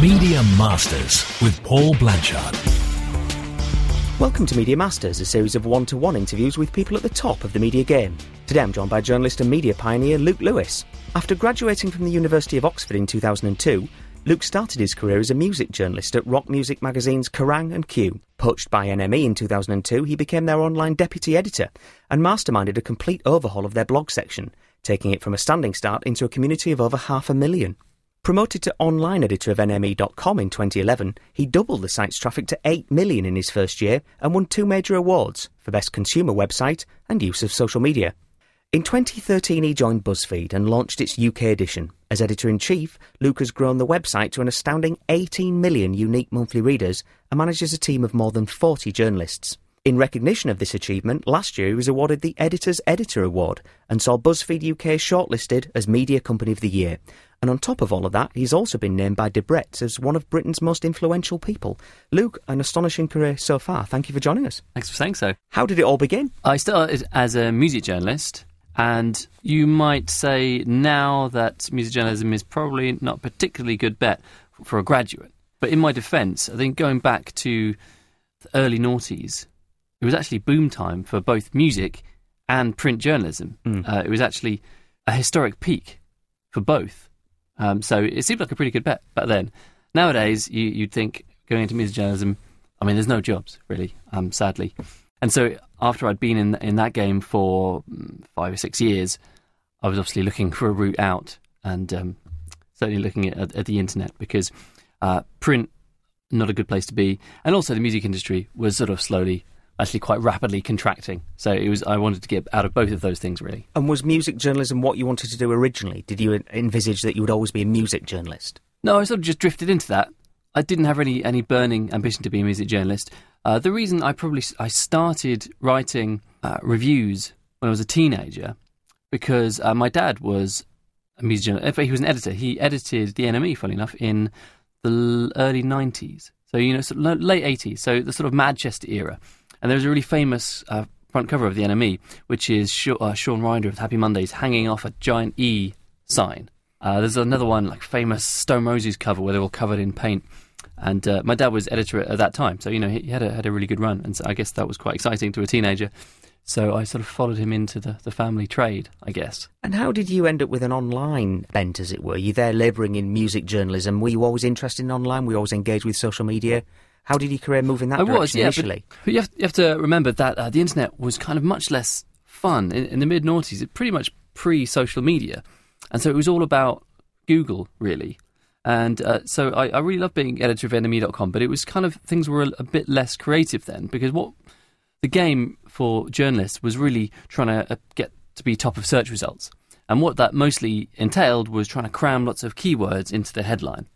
Media Masters with Paul Blanchard. Welcome to Media Masters, a series of one to one interviews with people at the top of the media game. Today I'm joined by journalist and media pioneer Luke Lewis. After graduating from the University of Oxford in 2002, Luke started his career as a music journalist at rock music magazines Kerrang and Q. Poached by NME in 2002, he became their online deputy editor and masterminded a complete overhaul of their blog section, taking it from a standing start into a community of over half a million. Promoted to online editor of NME.com in 2011, he doubled the site's traffic to 8 million in his first year and won two major awards for Best Consumer Website and Use of Social Media. In 2013, he joined BuzzFeed and launched its UK edition. As editor in chief, Luke has grown the website to an astounding 18 million unique monthly readers and manages a team of more than 40 journalists. In recognition of this achievement, last year he was awarded the Editor's Editor Award and saw BuzzFeed UK shortlisted as Media Company of the Year. And on top of all of that, he's also been named by Debrett as one of Britain's most influential people. Luke, an astonishing career so far. Thank you for joining us. Thanks for saying so. How did it all begin? I started as a music journalist, and you might say now that music journalism is probably not a particularly good bet for a graduate. But in my defence, I think going back to the early noughties, it was actually boom time for both music and print journalism. Mm. Uh, it was actually a historic peak for both. Um, so it seemed like a pretty good bet back then. Nowadays, you, you'd think going into music journalism, I mean, there's no jobs really, um, sadly. And so after I'd been in in that game for mm, five or six years, I was obviously looking for a route out, and um, certainly looking at, at the internet because uh, print not a good place to be, and also the music industry was sort of slowly actually quite rapidly contracting. So it was I wanted to get out of both of those things really. And was music journalism what you wanted to do originally? Did you envisage that you would always be a music journalist? No, I sort of just drifted into that. I didn't have any any burning ambition to be a music journalist. Uh, the reason I probably I started writing uh, reviews when I was a teenager because uh, my dad was a music journalist. He was an editor. He edited the NME, funny enough, in the early '90s. So you know, sort of late '80s. So the sort of Manchester era. And there's a really famous uh, front cover of the NME, which is Sh- uh, Shaun Ryder of Happy Mondays hanging off a giant E sign. Uh, there's another one, like famous Stone Roses cover, where they're all covered in paint. And uh, my dad was editor at, at, that time, so you know he, he, had a had a really good run, and so I guess that was quite exciting to a teenager. So I sort of followed him into the, the family trade, I guess. And how did you end up with an online bent, as it were? You there labouring in music journalism. Were you always interested in online? Were you always engaged with social media? How did your career move in that I direction was, yeah, initially? But, but you, have, you, have, to remember that uh, the internet was kind of much less fun in, in the mid noughties. It pretty much pre social media, and so it was all about Google really. And uh, so I, I, really loved being editor of NME.com, but it was kind of things were a, a, bit less creative then because what the game for journalists was really trying to uh, get to be top of search results. And what that mostly entailed was trying to cram lots of keywords into the headline.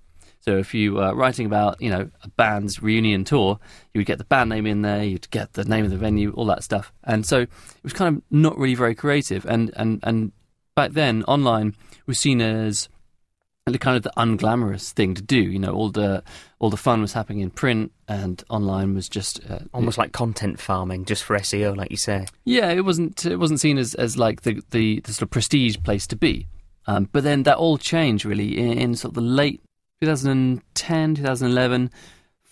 So if you were writing about, you know, a band's reunion tour, you would get the band name in there, you'd get the name of the venue, all that stuff. And so it was kind of not really very creative. And, and, and back then, online was seen as the kind of the unglamorous thing to do. You know, all the all the fun was happening in print, and online was just uh, almost like content farming, just for SEO, like you say. Yeah, it wasn't it wasn't seen as, as like the, the, the sort of prestige place to be. Um, but then that all changed really in, in sort of the late 2010, 2011.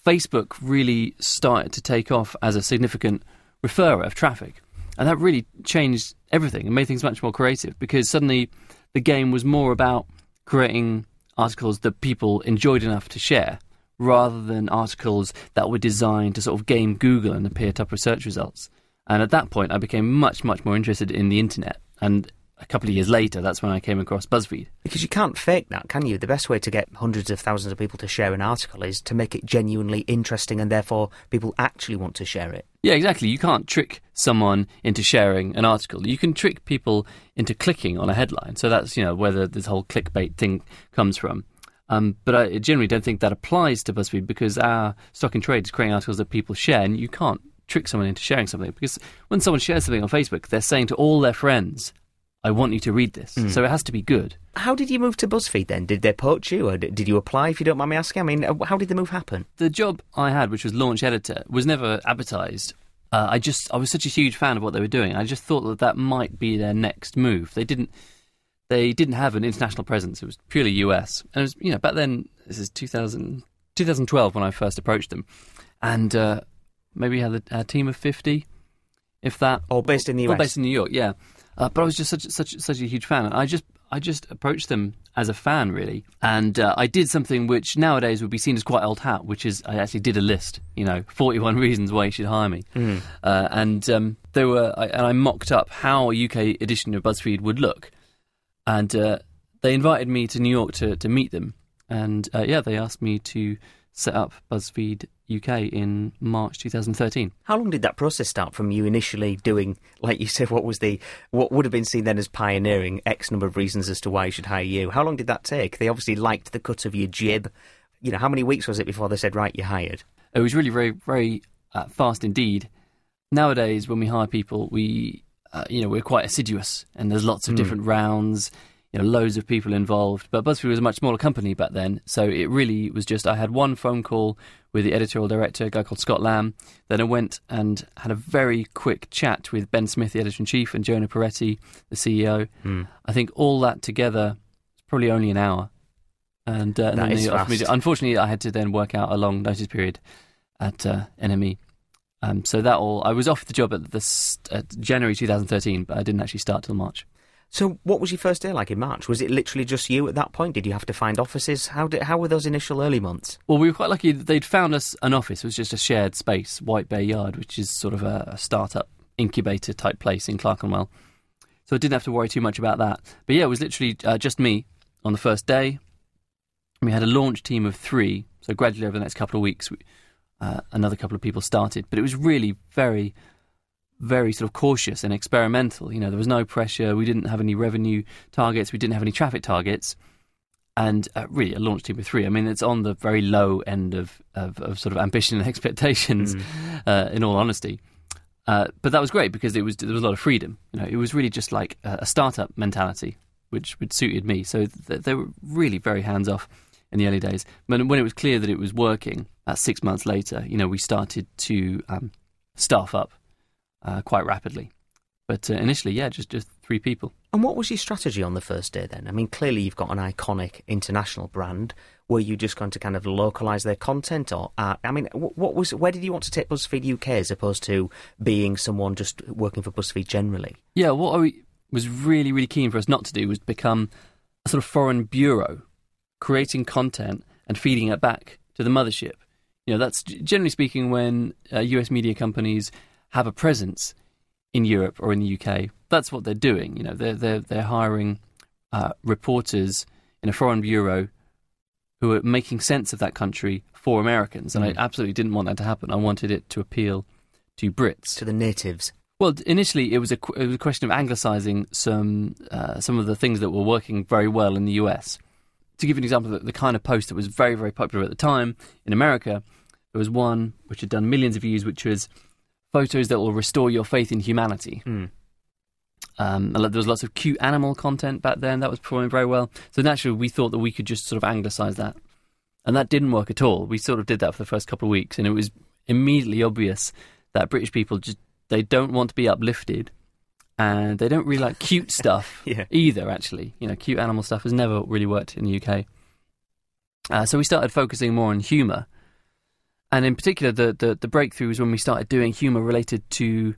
Facebook really started to take off as a significant referrer of traffic, and that really changed everything and made things much more creative because suddenly the game was more about creating articles that people enjoyed enough to share rather than articles that were designed to sort of game Google and appear top of search results. And at that point, I became much, much more interested in the internet. And a couple of years later, that's when I came across BuzzFeed. Because you can't fake that, can you? The best way to get hundreds of thousands of people to share an article is to make it genuinely interesting and therefore people actually want to share it. Yeah, exactly. You can't trick someone into sharing an article. You can trick people into clicking on a headline. So that's, you know, where this whole clickbait thing comes from. Um, but I generally don't think that applies to BuzzFeed because our stock and trade is creating articles that people share, and you can't trick someone into sharing something because when someone shares something on Facebook, they're saying to all their friends, I want you to read this. Mm. So it has to be good. How did you move to BuzzFeed then? Did they poach you or did you apply, if you don't mind me asking? I mean, uh, how did the move happen? The job I had, which was launch editor, was never advertised. Uh, I just I was such a huge fan of what they were doing. I just thought that that might be their next move. They didn't they didn't have an international presence. It was purely US. And it was, you know, back then, this is 2000, 2012 when I first approached them. And uh, maybe had a, a, team of 50, if that. All based in the US? All based in New York, yeah. Uh, but I was just such, such, such a huge fan. I just, I just approached them as a fan, really. And uh, I did something which nowadays would be seen as quite old hat, which is I actually did a list, you know, 41 reasons why you should hire me. Mm. Uh, and um, there were, I, and I mocked up how a UK edition of BuzzFeed would look and uh, they invited me to New York to, to meet them. And uh, yeah, they asked me to set up BuzzFeed UK in March 2013. How long did that process start from you initially doing, like you said, what was the what would have been seen then as pioneering X number of reasons as to why you should hire you? How long did that take? They obviously liked the cut of your jib. You know, how many weeks was it before they said, right, you're hired? It was really very very uh, fast indeed. Nowadays, when we hire people, we uh, you know, we're quite assiduous and there's lots of mm. different rounds, you know, loads of people involved. But BuzzFeed was a much smaller company back then, so it really was just I had one phone call with the editorial director, a guy called Scott Lamb. Then I went and had a very quick chat with Ben Smith, the editor in chief, and Jonah Peretti, the CEO. Mm. I think all that together is probably only an hour. And, uh, and then they offered me to, unfortunately, I had to then work out a long notice period at uh, NME. Um, so that all, I was off the job at the at January 2013, but I didn't actually start till March. So, what was your first day like in March? Was it literally just you at that point? Did you have to find offices? How did how were those initial early months? Well, we were quite lucky. They'd found us an office. It was just a shared space, White Bear Yard, which is sort of a, a startup incubator type place in Clerkenwell. So I didn't have to worry too much about that. But yeah, it was literally uh, just me on the first day. We had a launch team of three. So gradually over the next couple of weeks, we, uh, another couple of people started. But it was really very, very sort of cautious and experimental. You know, there was no pressure. We didn't have any revenue targets. We didn't have any traffic targets. And uh, really, a launch team of three. I mean, it's on the very low end of, of, of sort of ambition and expectations, mm. uh, in all honesty. Uh, but that was great because it was there was a lot of freedom. You know, it was really just like a, a startup mentality, which which suited me. So th- they were really very hands off in the early days. But when it was clear that it was working, uh, six months later, you know, we started to um, staff up uh, quite rapidly. But uh, initially, yeah, just just three people. And what was your strategy on the first day then? I mean, clearly you've got an iconic international brand. Were you just going to kind of localize their content, or uh, I mean, what was where did you want to take BuzzFeed UK as opposed to being someone just working for BuzzFeed generally? Yeah, what I was really really keen for us not to do was become a sort of foreign bureau, creating content and feeding it back to the mothership. You know, that's generally speaking when uh, US media companies have a presence in Europe or in the UK. That's what they're doing. You know, they're they're they're hiring uh, reporters in a foreign bureau who are making sense of that country for Americans, and mm. I absolutely didn't want that to happen. I wanted it to appeal to Brits, to the natives. Well, initially it was a it was a question of anglicising some uh, some of the things that were working very well in the US to give an example, the, the kind of post that was very, very popular at the time in America, there was one which had done millions of views, which was photos that will restore your faith in humanity. Mm. Um, there was lots of cute animal content back then that was performing very well. So naturally, we thought that we could just sort of anglicise that, and that didn't work at all. We sort of did that for the first couple of weeks, and it was immediately obvious that British people just they don't want to be uplifted and they don't really like cute stuff yeah. either. Actually, you know, cute animal stuff has never really worked in the UK. Uh, so we started focusing more on humour, and in particular, the, the the breakthrough was when we started doing humour related to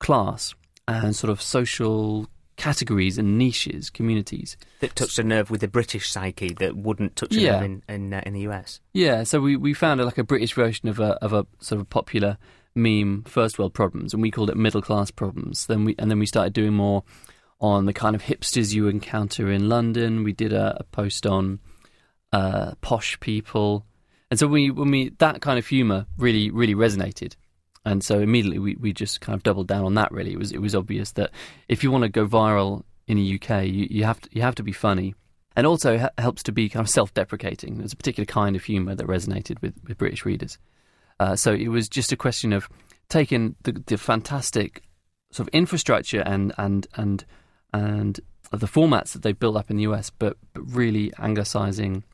class and sort of social categories and niches, communities that touched a nerve with the British psyche that wouldn't touch a yeah. nerve in in, uh, in the US. Yeah, so we, we found a, like a British version of a of a sort of popular meme first world problems, and we called it middle class problems. Then we and then we started doing more on the kind of hipsters you encounter in London. We did a, a post on uh, posh people, and so we when we that kind of humour really really resonated. And so immediately we, we just kind of doubled down on that. Really, it was it was obvious that if you want to go viral in the UK, you, you have to you have to be funny, and also it helps to be kind of self-deprecating. There's a particular kind of humour that resonated with, with British readers. Uh, so it was just a question of taking the, the fantastic sort of infrastructure and and and and the formats that they built up in the US, but, but really anglicising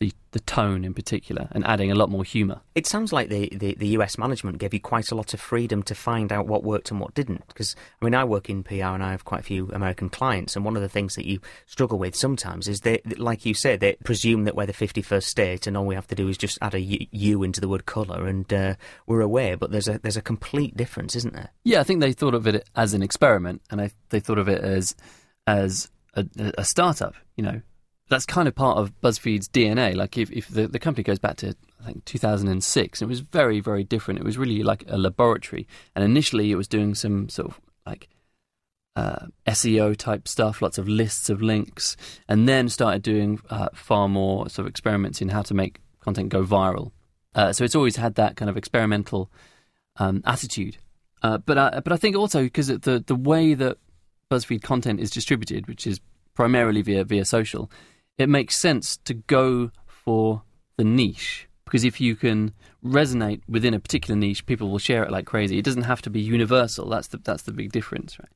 the the tone in particular and adding a lot more humour. It sounds like the, the, the, US management gave you quite a lot of freedom to find out what worked and what didn't. Because, I mean, I work in PR and I have quite a few American clients, and one of the things that you struggle with sometimes is they, like you say, they presume that we're the 51st state and all we have to do is just add a U into the word colour and uh, we're away. But there's a, there's a complete difference, isn't there? Yeah, I think they thought of it as an experiment and I, they thought of it as, as a, a startup, you know that's kind of part of BuzzFeed's DNA. Like if, if the, the company goes back to I think 2006, it was very very different. It was really like a laboratory, and initially it was doing some sort of like uh, SEO type stuff, lots of lists of links, and then started doing uh, far more sort of experiments in how to make content go viral. Uh, so it's always had that kind of experimental um, attitude. Uh, but I, but I think also because the the way that BuzzFeed content is distributed, which is primarily via via social, it makes sense to go for the niche because if you can resonate within a particular niche, people will share it like crazy. It doesn't have to be universal. That's the that's the big difference, right?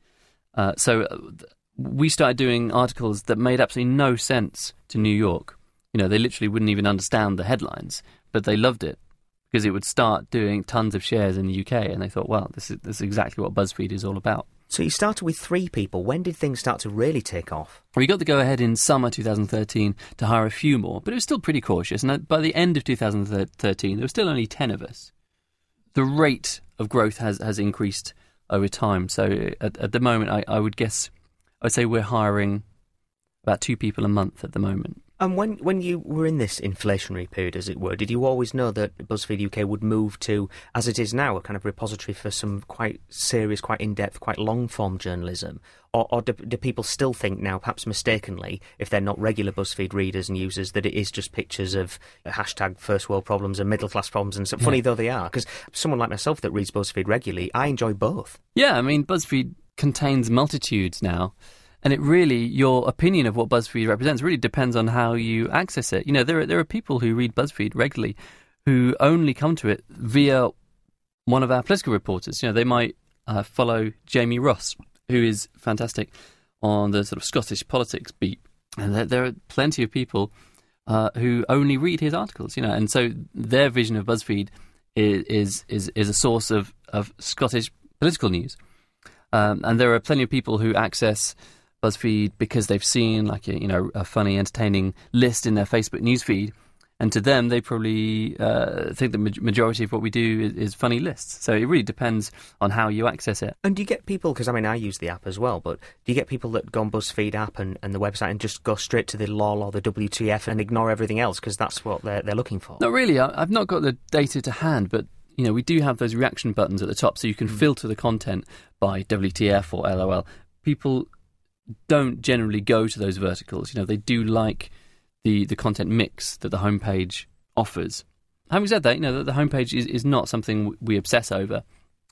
Uh, so uh, we started doing articles that made absolutely no sense to New York. You know, they literally wouldn't even understand the headlines, but they loved it because it would start doing tons of shares in the UK, and they thought, "Well, this is this is exactly what BuzzFeed is all about." So you started with three people. When did things start to really take off? We got the go ahead in summer 2013 to hire a few more, but it was still pretty cautious. And by the end of 2013, there were still only 10 of us. The rate of growth has, has increased over time. So at, at the moment, I, I would guess, I'd say we're hiring about two people a month at the moment. And when, when you were in this inflationary period, as it were, did you always know that BuzzFeed UK would move to, as it is now, a kind of repository for some quite serious, quite in depth, quite long form journalism? Or, or do, do, people still think now, perhaps mistakenly, if they're not regular BuzzFeed readers and users, that it is just pictures of hashtag first world problems and middle class problems? And so, funny though they are, because someone like myself that reads BuzzFeed regularly, I enjoy both. Yeah, I mean, BuzzFeed contains multitudes now. And it really, your opinion of what BuzzFeed represents really depends on how you access it. You know, there are, there are people who read BuzzFeed regularly who only come to it via one of our political reporters. You know, they might uh, follow Jamie Ross, who is fantastic on the sort of Scottish politics beat. And there, there are plenty of people uh, who only read his articles, you know, and so their vision of BuzzFeed is is is, a source of, of Scottish political news. Um, and there are plenty of people who access BuzzFeed because they've seen like a, you know a funny, entertaining list in their Facebook newsfeed, and to them they probably uh, think the majority of what we do is, is, funny lists. So it really depends on how you access it. And do you get people? Because I mean, I use the app as well, but do you get people that go on BuzzFeed app and, and the website and just go straight to the LOL or the WTF and ignore everything else because that's what they're they're looking for? Not really. I, I've not got the data to hand, but you know, we do have those reaction buttons at the top, so you can mm. filter the content by WTF or LOL. People don't generally go to those verticals. You know, they do like the the content mix that the homepage offers. Having said that, you know, the, the homepage is, is not something we obsess over.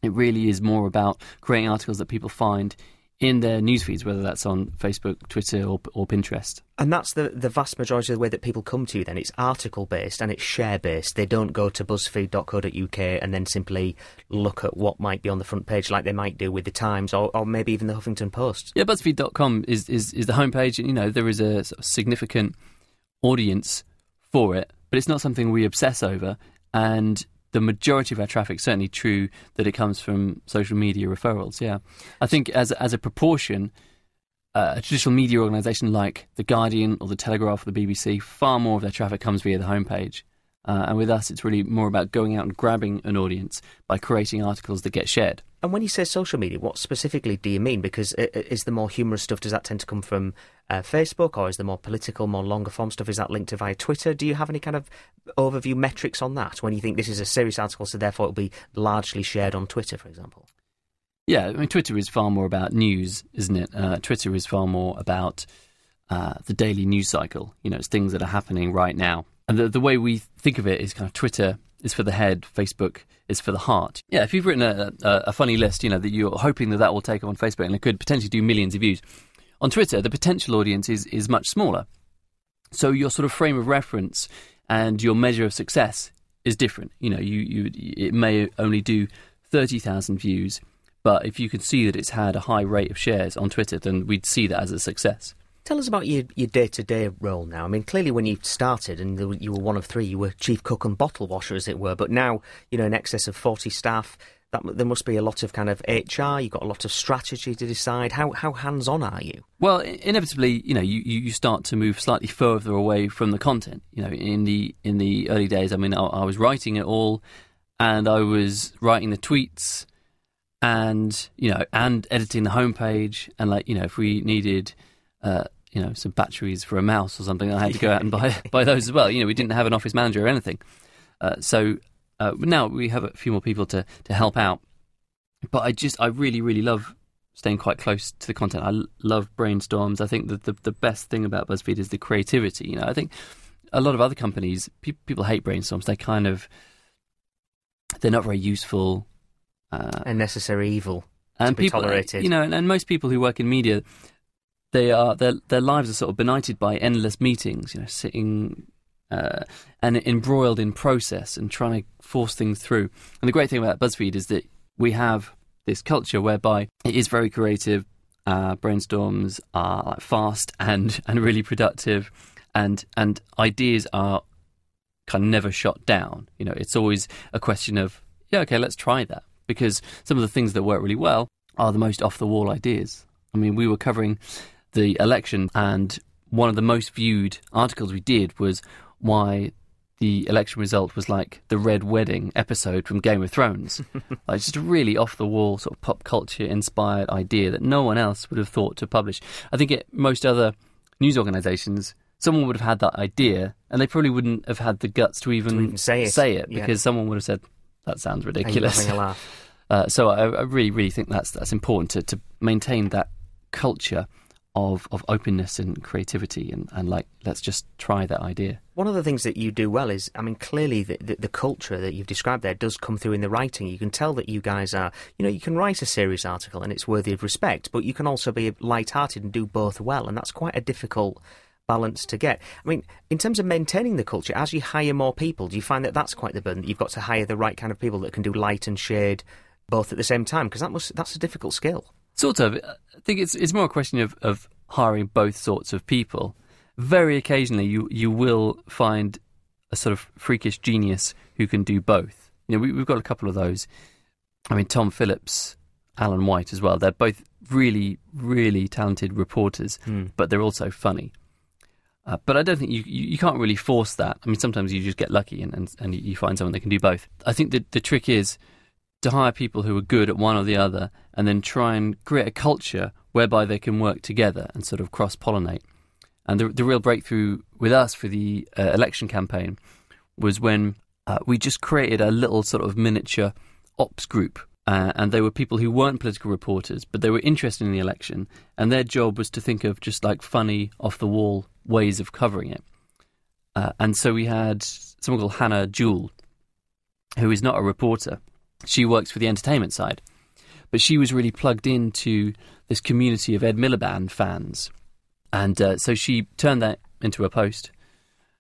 It really is more about creating articles that people find in their news feeds, whether that's on Facebook, Twitter, or, or Pinterest. And that's the, the vast majority of the way that people come to you then. It's article based and it's share based. They don't go to buzzfeed.co.uk and then simply look at what might be on the front page like they might do with the Times or, or maybe even the Huffington Post. Yeah, buzzfeed.com is, is, is the homepage. And, you know, there is a sort of significant audience for it, but it's not something we obsess over. And the majority of our traffic certainly true that it comes from social media referrals. Yeah, I think as as a proportion, uh, a traditional media organisation like the Guardian or the Telegraph or the BBC, far more of their traffic comes via the homepage. Uh, and with us, it's really more about going out and grabbing an audience by creating articles that get shared. And when you say social media, what specifically do you mean? Because is the more humorous stuff, does that tend to come from uh, Facebook, or is the more political, more longer form stuff, is that linked to via Twitter? Do you have any kind of overview metrics on that when you think this is a serious article, so therefore it'll be largely shared on Twitter, for example? Yeah, I mean, Twitter is far more about news, isn't it? Uh, Twitter is far more about uh, the daily news cycle. You know, it's things that are happening right now. And the, the way we think of it is kind of Twitter is for the head, Facebook is for the heart. Yeah, if you've written a, a, a, funny list, you know, that you're hoping that that will take on Facebook and it could potentially do millions of views. On Twitter, the potential audience is, is much smaller. So your sort of frame of reference and your measure of success is different. You know, you, you it may only do 30,000 views, but if you can see that it's had a high rate of shares on Twitter, then we'd see that as a success. Tell us about your, your day-to-day role now. I mean, clearly when you started and you were one of three, you were chief cook and bottle washer, as it were. But now, you know, in excess of 40 staff, that, there must be a lot of kind of HR. You've got a lot of strategy to decide. How how hands on are you? Well, inevitably, you know, you, you start to move slightly further away from the content. You know, in the in the early days, I mean, I, I was writing it all, and I was writing the tweets, and you know, and editing the homepage, and like you know, if we needed. Uh, you know, some batteries for a mouse or something. I had to go out and buy buy those as well. You know, we didn't have an office manager or anything. Uh, so uh, now we have a few more people to to help out. But I just, I really, really love staying quite close to the content. I l- love brainstorms. I think that the the best thing about BuzzFeed is the creativity. You know, I think a lot of other companies, pe- people hate brainstorms. They kind of they're not very useful. Uh, and necessary evil and to people, tolerated. You know, and, and most people who work in media, they are their their lives are sort of benighted by endless meetings. You know, sitting uh, and embroiled in process and trying to force things through. And the great thing about BuzzFeed is that we have this culture whereby it is very creative. Uh, brainstorms are like fast and, and really productive, and and ideas are kind of never shot down. You know, it's always a question of yeah, okay, let's try that because some of the things that work really well are the most off the wall ideas. I mean, we were covering the election, and one of the most viewed articles we did was why the election result was like the Red Wedding episode from Game of Thrones. like just a really off the wall sort of pop culture inspired idea that no one else would have thought to publish. I think at most other news organisations, someone would have had that idea and they probably wouldn't have had the guts to even, to even say it, say it yeah. because someone would have said, that sounds ridiculous. Uh, so I, I, really, really think that's that's important to, to maintain that culture of, of openness and creativity and, and like let's just try that idea. One of the things that you do well is, I mean, clearly the, the, the, culture that you've described there does come through in the writing. You can tell that you guys are, you know, you can write a serious article and it's worthy of respect, but you can also be light-hearted and do both well, and that's quite a difficult balance to get. I mean, in terms of maintaining the culture, as you hire more people, do you find that that's quite the burden? That you've got to hire the right kind of people that can do light and shade both at the same time, because that must that's a difficult skill. Sort of. I think it's it's more a question of, of hiring both sorts of people. Very occasionally, you you will find a sort of freakish genius who can do both. You know, we, we've got a couple of those. I mean, Tom Phillips, Alan White as well. They're both really, really talented reporters, mm. but they're also funny. Uh, but I don't think you, you, you can't really force that. I mean, sometimes you just get lucky and, and, and you find someone that can do both. I think that the trick is to hire people who are good at one or the other and then try and create a culture whereby they can work together and sort of cross pollinate. And the, the real breakthrough with us for the uh, election campaign was when uh, we just created a little sort of miniature ops group. Uh, and they were people who weren't political reporters, but they were interested in the election. And their job was to think of just like funny, off the wall ways of covering it. Uh, and so we had someone called Hannah Jewell, who is not a reporter she works for the entertainment side. But she was really plugged into this community of Ed Miliband fans. And uh, so she turned that into a post.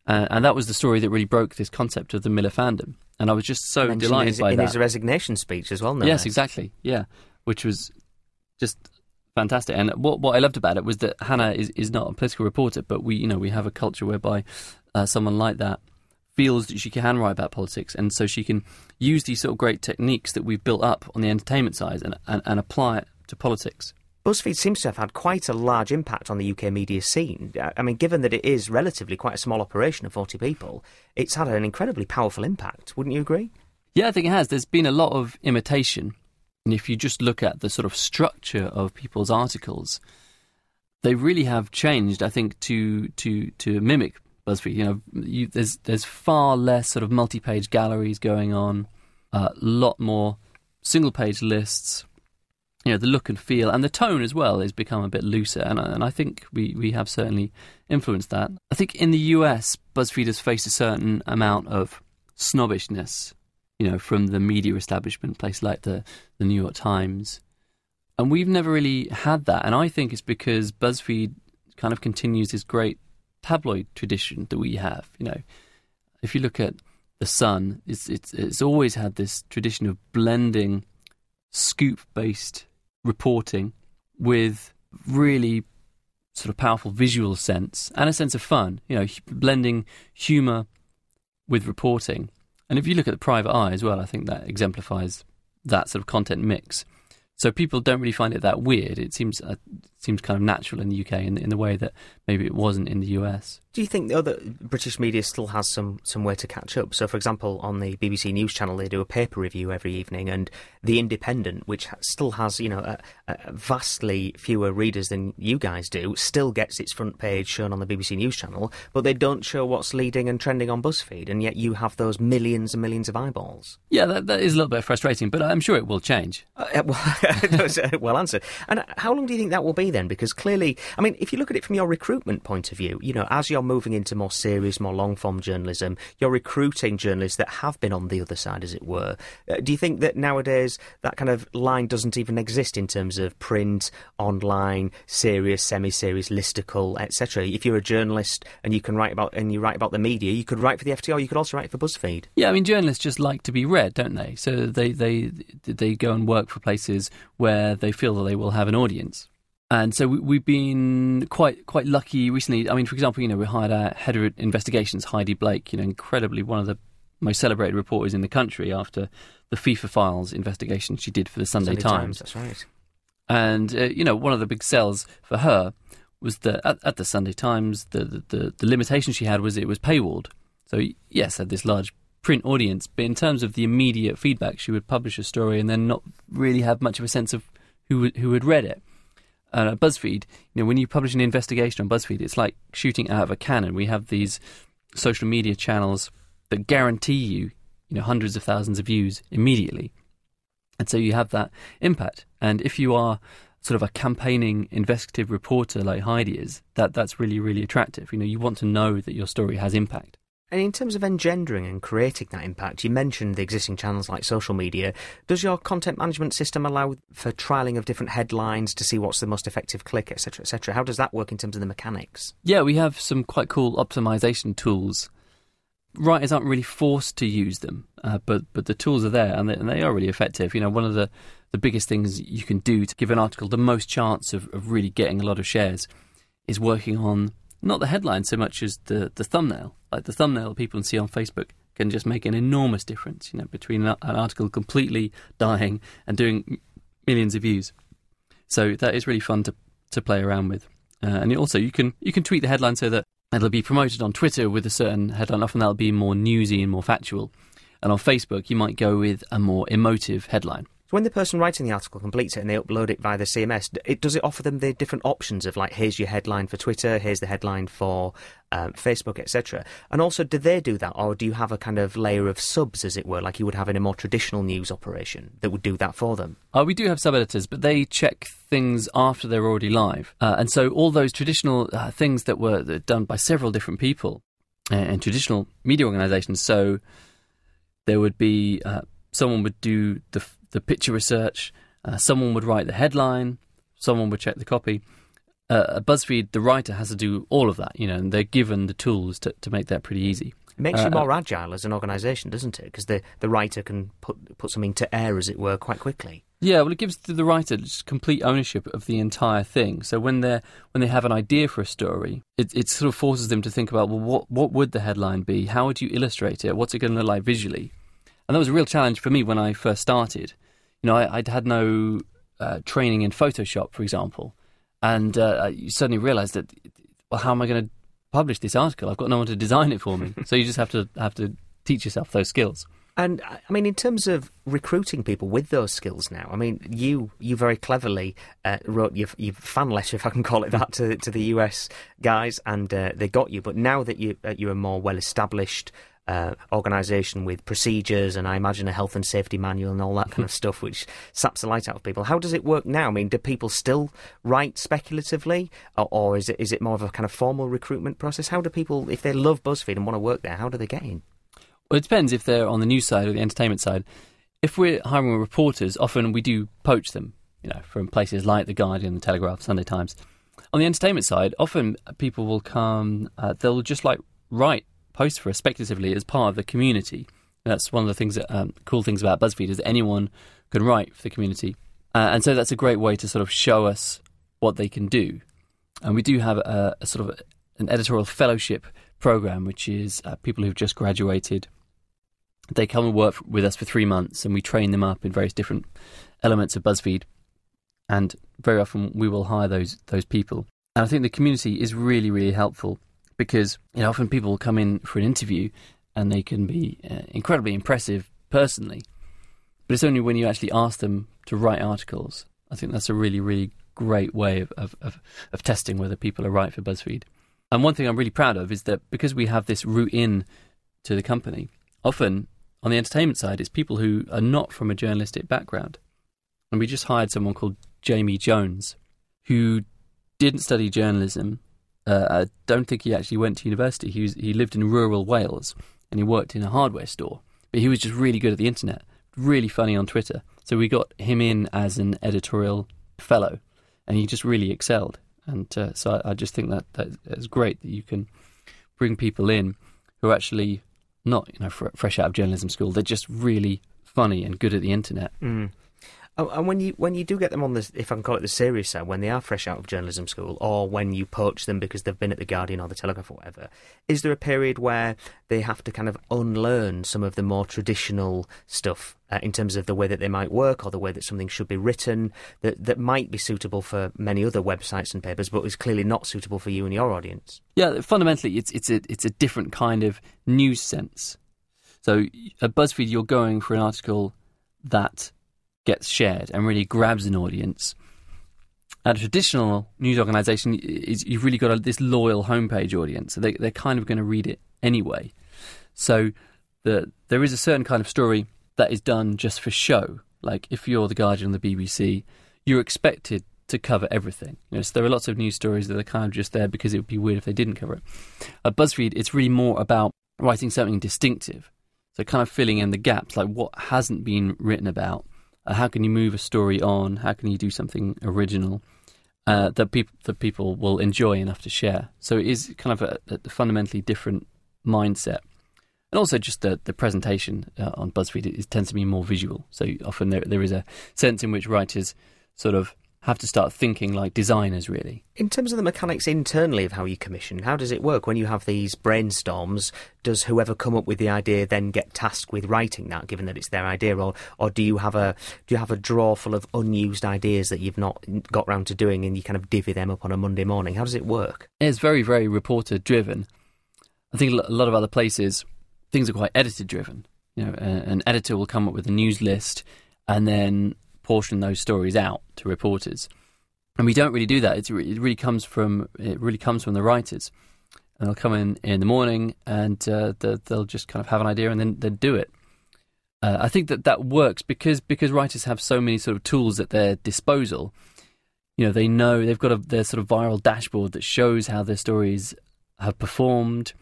Uh, and that was the story that really broke this concept of the Milifandom. And I was just so delighted his, by in that. In his resignation speech as well, no Yes, exactly. Yeah. Which was just fantastic. And what what I loved about it was that Hannah is, is not a political reporter, but we you know we have a culture whereby uh, someone like that feels that she can write about politics, and so she can use these sort of great techniques that we've built up on the entertainment side and, and, and apply it to politics. BuzzFeed seems to have had quite a large impact on the UK media scene. Uh, I mean, given that it is relatively quite a small operation of 40 people, it's had an incredibly powerful impact. Wouldn't you agree? Yeah, I think it has. There's been a lot of imitation. And if you just look at the sort of structure of people's articles, they really have changed, I think, to, to, to mimic BuzzFeed. You know, you, there's there's far less sort of multi-page galleries going on, a uh, lot more single-page lists. You know, the look and feel and the tone as well has become a bit looser, and, and I think we, we have certainly influenced that. I think in the US, BuzzFeed has faced a certain amount of snobbishness, you know, from the media establishment, places like the, the New York Times. And we've never really had that. And I think it's because BuzzFeed kind of continues this great tabloid tradition that we have. You know, if you look at the Sun, it's it's it's always had this tradition of blending scoop-based reporting with really sort of powerful visual sense and a sense of fun. You know, blending humour with reporting. And if you look at the private eye as well, I think that exemplifies that sort of content mix. So people don't really find it that weird. It seems uh, seems kind of natural in the UK in, in the way that maybe it wasn't in the US. Do you think the other British media still has some, some way to catch up? So, for example, on the BBC News channel, they do a paper review every evening, and The Independent, which still has you know a, a vastly fewer readers than you guys do, still gets its front page shown on the BBC News channel, but they don't show what's leading and trending on BuzzFeed, and yet you have those millions and millions of eyeballs. Yeah, that, that is a little bit frustrating, but I'm sure it will change. Uh, well, well answered. And how long do you think that will be then? Because clearly, I mean, if you look at it from your recruitment point of view, you know, as you're moving into more serious, more long form journalism, you're recruiting journalists that have been on the other side, as it were. Uh, do you think that nowadays that kind of line doesn't even exist in terms of print, online, serious, semi serious, listicle, etc.? If you're a journalist and you can write about and you write about the media, you could write for the FT, you could also write for BuzzFeed. Yeah, I mean, journalists just like to be read, don't they? So they they they go and work for places where they feel that they will have an audience. And so we, have been quite quite lucky recently. I mean, for example, you know, we hired our head of investigations, Heidi Blake. You know, incredibly one of the most celebrated reporters in the country after the FIFA files investigation she did for the Sunday, Sunday Times. Times. That's right. And uh, you know, one of the big sells for her was that at, at the Sunday Times, the, the, the the limitation she had was it was paywalled. So yes, had this large print audience, but in terms of the immediate feedback, she would publish a story and then not really have much of a sense of who who had read it uh, BuzzFeed, you know, when you publish an investigation on BuzzFeed, it's like shooting out of a cannon. We have these social media channels that guarantee you, you know, hundreds of thousands of views immediately, and so you have that impact. And if you are sort of a campaigning investigative reporter like Heidi is, that that's really really attractive. You know, you want to know that your story has impact. And in terms of engendering and creating that impact, you mentioned the existing channels like social media. Does your content management system allow for trialing of different headlines to see what's the most effective click, etc., etc.? How does that work in terms of the mechanics? Yeah, we have some quite cool optimization tools. Writers aren't really forced to use them, uh, but but the tools are there and they, and they, are really effective. You know, one of the, the biggest things you can do to give an article the most chance of, of really getting a lot of shares is working on not the headline so much as the, the thumbnail. Like the thumbnail people see on Facebook can just make an enormous difference, you know, between an article completely dying and doing millions of views. So that is really fun to to play around with. Uh, and also you can you can tweak the headline so that it'll be promoted on Twitter with a certain headline. Often that'll be more newsy and more factual. And on Facebook, you might go with a more emotive headline. So when the person writing the article completes it and they upload it via the CMS, it, does it offer them the different options of like, here's your headline for Twitter, here's the headline for um, Facebook, etc. And also, do they do that, or do you have a kind of layer of subs, as it were, like you would have in a more traditional news operation that would do that for them? Uh, we do have sub editors, but they check things after they're already live, uh, and so all those traditional uh, things that were done by several different people uh, and traditional media organisations. So there would be uh, someone would do the the picture research. Uh, someone would write the headline. Someone would check the copy. Uh, BuzzFeed, the writer has to do all of that, you know, and they're given the tools to, to make that pretty easy. It makes uh, you more agile as an organisation, doesn't it? Because the, the writer can put put something to air, as it were, quite quickly. Yeah, well, it gives the writer just complete ownership of the entire thing. So when they when they have an idea for a story, it, it sort of forces them to think about well, what what would the headline be? How would you illustrate it? What's it going to look like visually? And that was a real challenge for me when I first started. You know, I, would had no uh, training in Photoshop, for example, and uh, you suddenly realise that, well, how am I going to publish this article? I've got no one to design it for me. so you just have to have to teach yourself those skills. And I mean, in terms of recruiting people with those skills now, I mean, you you very cleverly uh, wrote your, your fan letter, if I can call it that, to to the US guys, and uh, they got you. But now that you uh, you're more well established uh, organisation with procedures and I imagine a health and safety manual and all that kind of stuff, which saps the light out of people. How does it work now? I mean, do people still write speculatively, or, or is it is it more of a kind of formal recruitment process? How do people, if they love BuzzFeed and want to work there, how do they get in? Well, it depends if they're on the news side or the entertainment side. If we're hiring reporters, often we do poach them, you know, from places like the Guardian, the Telegraph, Sunday Times. On the entertainment side, often people will come, uh, they'll just like write post for us speculatively as part of the community. That's one of the things that um, cool things about BuzzFeed is anyone can write for the community, uh, and so that's a great way to sort of show us what they can do. and we do have a, a sort of an editorial fellowship program, which is uh, people who've just graduated. They come and work with us for three months, and we train them up in various different elements of BuzzFeed. And very often, we will hire those those people. And I think the community is really, really helpful because you know often people come in for an interview and they can be uh, incredibly impressive personally, but it's only when you actually ask them to write articles. I think that's a really, really great way of, of, of, of testing whether people are right for BuzzFeed. And one thing I'm really proud of is that because we have this route in to the company, often on the entertainment side, it's people who are not from a journalistic background. And we just hired someone called Jamie Jones, who didn't study journalism. Uh, I don't think he actually went to university. He was, he lived in rural Wales and he worked in a hardware store. But he was just really good at the internet, really funny on Twitter. So we got him in as an editorial fellow, and he just really excelled. And uh, so I, I, just think that that is great that you can bring people in who are actually not you know fr- fresh out of journalism school. They're just really funny and good at the internet. Mm. Oh, and when you when you do get them on the, if I can call it the serious side, when they are fresh out of journalism school, or when you poach them because they've been at the Guardian or the Telegraph or whatever, is there a period where they have to kind of unlearn some of the more traditional stuff uh, in terms of the way that they might work or the way that something should be written that that might be suitable for many other websites and papers, but is clearly not suitable for you and your audience? Yeah, fundamentally, it's it's a it's a different kind of news sense. So at BuzzFeed, you're going for an article that gets shared and really grabs an audience. At a traditional news organisation, is you've really got a, this loyal homepage audience, so they, they're kind of going to read it anyway. So the, there is a certain kind of story that is done just for show. Like if you're the Guardian or the BBC, you're expected to cover everything. You know, so there are lots of news stories that are kind of just there because it would be weird if they didn't cover it. At BuzzFeed, it's really more about writing something distinctive. So kind of filling in the gaps, like what hasn't been written about uh, how can you move a story on? How can you do something original uh, that people that people will enjoy enough to share? So it is kind of a, a fundamentally different mindset, and also just the the presentation uh, on BuzzFeed it, it, tends to be more visual. So often there there is a sense in which writers sort of have to start thinking like designers, really. In terms of the mechanics internally of how you commission, how does it work when you have these brainstorms? Does whoever come up with the idea then get tasked with writing that, given that it's their idea, or or do you have a do you have a drawer full of unused ideas that you've not got round to doing, and you kind of divvy them up on a Monday morning? How does it work? It's very very reporter driven. I think a lot of other places things are quite editor driven. You know, an editor will come up with a news list, and then portion those stories out to reporters. And we don't really do that. It's, it really comes from it really comes from the writers. And they'll come in in the morning and uh, they'll just kind of have an idea and then they do it. Uh, I think that that works because because writers have so many sort of tools at their disposal. You know, they know they've got a, their sort of viral dashboard that shows how their stories have performed.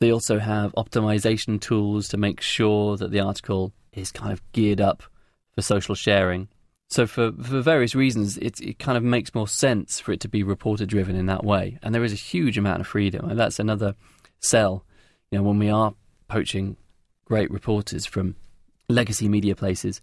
They also have optimization tools to make sure that the article is kind of geared up for social sharing. So for for various reasons, it it kind of makes more sense for it to be reporter driven in that way, and there is a huge amount of freedom, and that's another sell. You know, when we are poaching great reporters from legacy media places,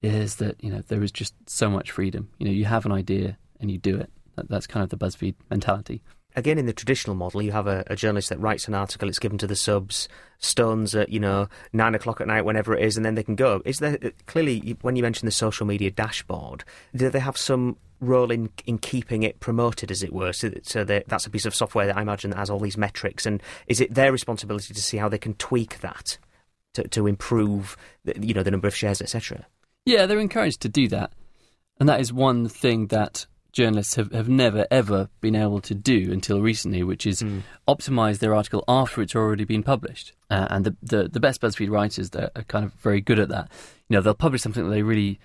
is that you know there is just so much freedom. You know, you have an idea and you do it. That, that's kind of the BuzzFeed mentality again, in the traditional model, you have a, a, journalist that writes an article, it's given to the subs, stones at, you know, nine o'clock at night, whenever it is, and then they can go. Is there, clearly, when you mention the social media dashboard, do they have some role in, in keeping it promoted, as it were? So, so that's a piece of software that I imagine that has all these metrics, and is it their responsibility to see how they can tweak that to, to improve, the, you know, the number of shares, etc.? Yeah, they're encouraged to do that. And that is one thing that journalists have, have never ever been able to do until recently, which is mm. optimize their article after it's already been published. Uh, and the, the, the best BuzzFeed writers that are kind of very good at that. You know, they'll publish something that they really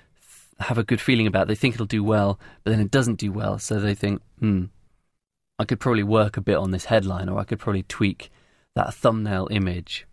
have a good feeling about. They think it'll do well, but then it doesn't do well. So they think, hmm, I could probably work a bit on this headline, or I could probably tweak that thumbnail image.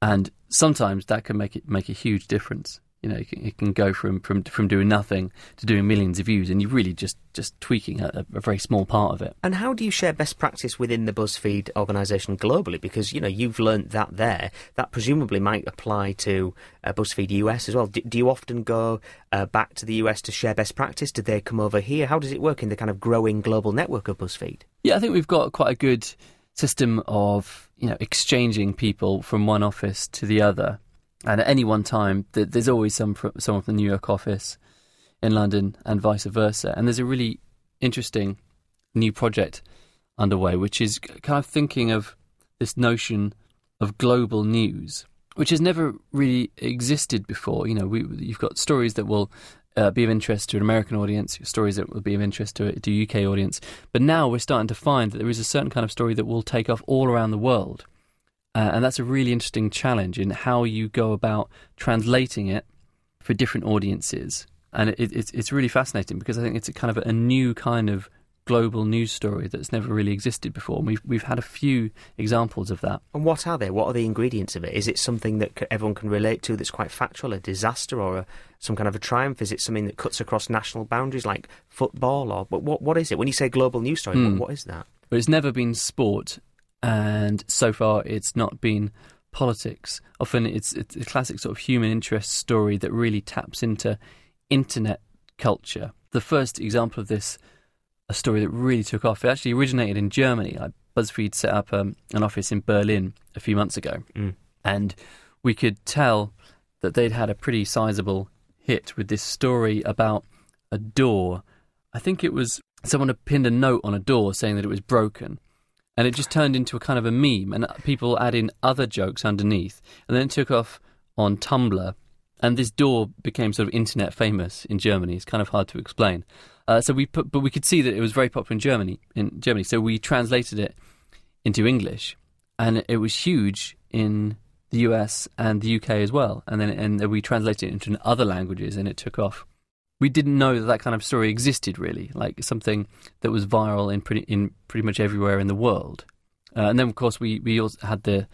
And sometimes that can make it make a huge difference. You know, it can, it can go from, from from doing nothing to doing millions of views, and you're really just just tweaking a, a very small part of it. And how do you share best practice within the BuzzFeed organisation globally? Because you know you've learnt that there. That presumably might apply to uh, BuzzFeed US as well. D- do you often go uh, back to the US to share best practice? Did they come over here? How does it work in the kind of growing global network of BuzzFeed? Yeah, I think we've got quite a good system of you know exchanging people from one office to the other and at any one time, there's always some someone from the New York office in London and vice versa. And there's a really interesting new project underway, which is kind of thinking of this notion of global news, which has never really existed before. You know, we, you've got stories that will uh, be of interest to an American audience, stories that will be of interest to a UK audience. But now we're starting to find that there is a certain kind of story that will take off all around the world. Uh, and that's a really interesting challenge in how you go about translating it for different audiences. And it, it, it's really fascinating because I think it's a kind of a new kind of global news story that's never really existed before. And we've we've had a few examples of that. And what are they? What are the ingredients of it? Is it something that everyone can relate to that's quite factual, a disaster, or a, some kind of a triumph? Is it something that cuts across national boundaries, like football, or but what? What is it? When you say global news story, what, what is that? But it's never been sport, and so far it's not been politics. Often it's, it's a classic sort of human interest story that really taps into internet culture. The first example of this, a story that really took off, it actually originated in Germany. Like BuzzFeed set up um, an office in Berlin a few months ago, mm. and we could tell that they'd had a pretty sizable hit with this story about a door. I think it was someone had pinned a note on a door saying that it was broken and it just turned into a kind of a meme, and people add in other jokes underneath, and then it took off on Tumblr, and this door became sort of internet famous in Germany. It's kind of hard to explain. Uh, so we put, but we could see that it was very popular in Germany. In Germany, so we translated it into English, and it was huge in the US and the UK as well. And then and we translated it into other languages, and it took off we didn't know that that kind of story existed really, like something that was viral in pretty in pretty much everywhere in the world. Uh, and then of course we we also had the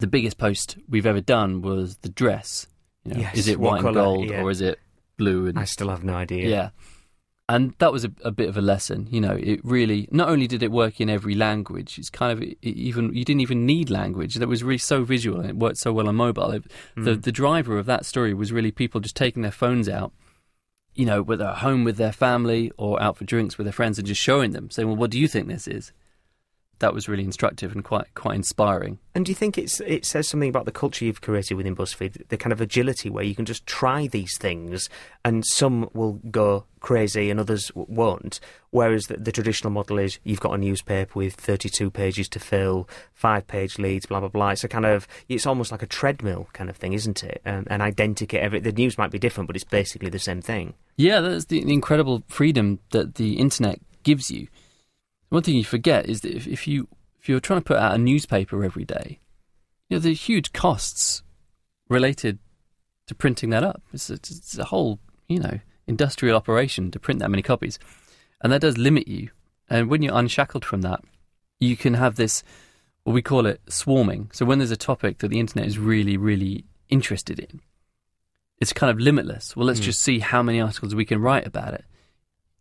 the biggest post we've ever done was the dress. You know, yes, is it white and gold yeah. or is it blue? And, I still have no idea. Yeah. And that was a, a, bit of a lesson, you know. It really not only did it work in every language. It's kind of it even you didn't even need language. That was really so visual and it worked so well on mobile. It, mm. The the driver of that story was really people just taking their phones out you know, whether at home with their family or out for drinks with their friends and just showing them, saying, well, what do you think this is? That was really instructive and quite quite inspiring. And do you think it's it says something about the culture you've created within BuzzFeed, the kind of agility where you can just try these things, and some will go crazy and others won't. Whereas the, the traditional model is you've got a newspaper with 32 pages to fill, five page leads, blah blah blah. It's a kind of it's almost like a treadmill kind of thing, isn't it? Um, and identikit. Every the news might be different, but it's basically the same thing. Yeah, that's the, the incredible freedom that the internet gives you. One thing you forget is that if, if you if you're trying to put out a newspaper every day, you know, the huge costs related to printing that up. It's a, it's a whole, you know, industrial operation to print that many copies. And that does limit you. And when you're unshackled from that, you can have this, what we call it swarming. So when there's a topic that the internet is really, really interested in, it's kind of limitless. Well, let's mm. just see how many articles we can write about it.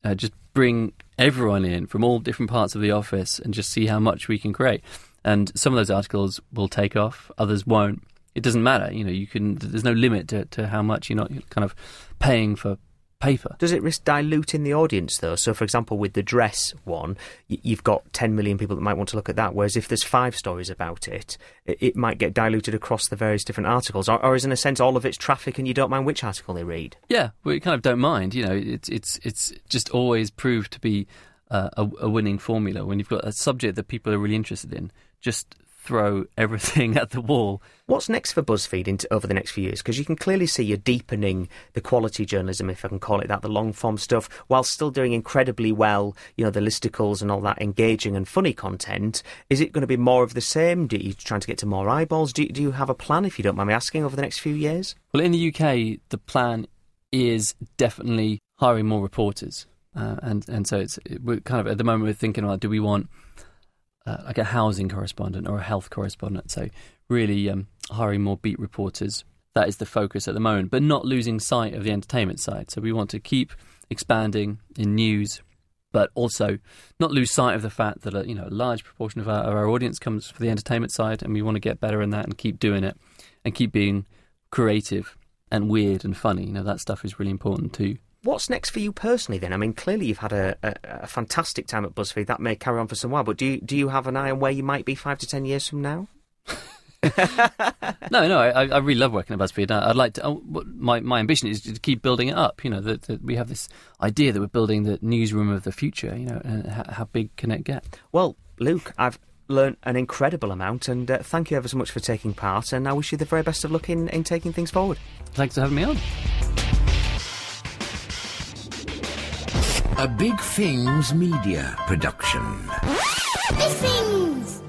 Uh, just bring everyone in from all different parts of the office and just see how much we can create. And some of those articles will take off, others won't. It doesn't matter, you know. You can. There's no limit to, to how much you're not kind of paying for paper. Does it risk diluting the audience though? So, for example, with the dress one, you've got 10 million people that might want to look at that. Whereas if there's five stories about it, it might get diluted across the various different articles. Or, or is in a sense all of it's traffic and you don't mind which article they read? Yeah, we kind of don't mind. You know, it's it's it's just always proved to be uh, a, a winning formula when you've got a subject that people are really interested in. Just throw everything at the wall. What's next for BuzzFeed into, over the next few years? Because you can clearly see you're deepening the quality journalism, if I can call it that, the long form stuff, while still doing incredibly well, you know, the listicles and all that engaging and funny content. Is it going to be more of the same? Do you trying to get to more eyeballs? Do, do you have a plan, if you don't mind me asking, over the next few years? Well, in the UK, the plan is definitely hiring more reporters. Uh, and and so it's it, we're kind of at the moment we're thinking about do we want uh, like a housing correspondent or a health correspondent. So really um, hiring more beat reporters that is the focus at the moment, but not losing sight of the entertainment side. So we want to keep expanding in news, but also not lose sight of the fact that a, you know a large proportion of our, of our audience comes for the entertainment side, and we want to get better in that and keep doing it and keep being creative and weird and funny. You know that stuff is really important too. What's next for you personally then? I mean, clearly you've had a, a, a fantastic time at BuzzFeed. That may carry on for some while, but do you, do you have an eye on where you might be five to ten years from now? no, no, I, I really love working at BuzzFeed. I'd like to. Oh, my my ambition is to keep building it up. You know, that, that we have this idea that we're building the newsroom of the future. You know, and how, how big can it get? Well, Luke, I've learned an incredible amount, and uh, thank you ever so much for taking part. And I wish you the very best of luck in, in taking things forward. Thanks for having me on. A Big Things Media production. Big Things!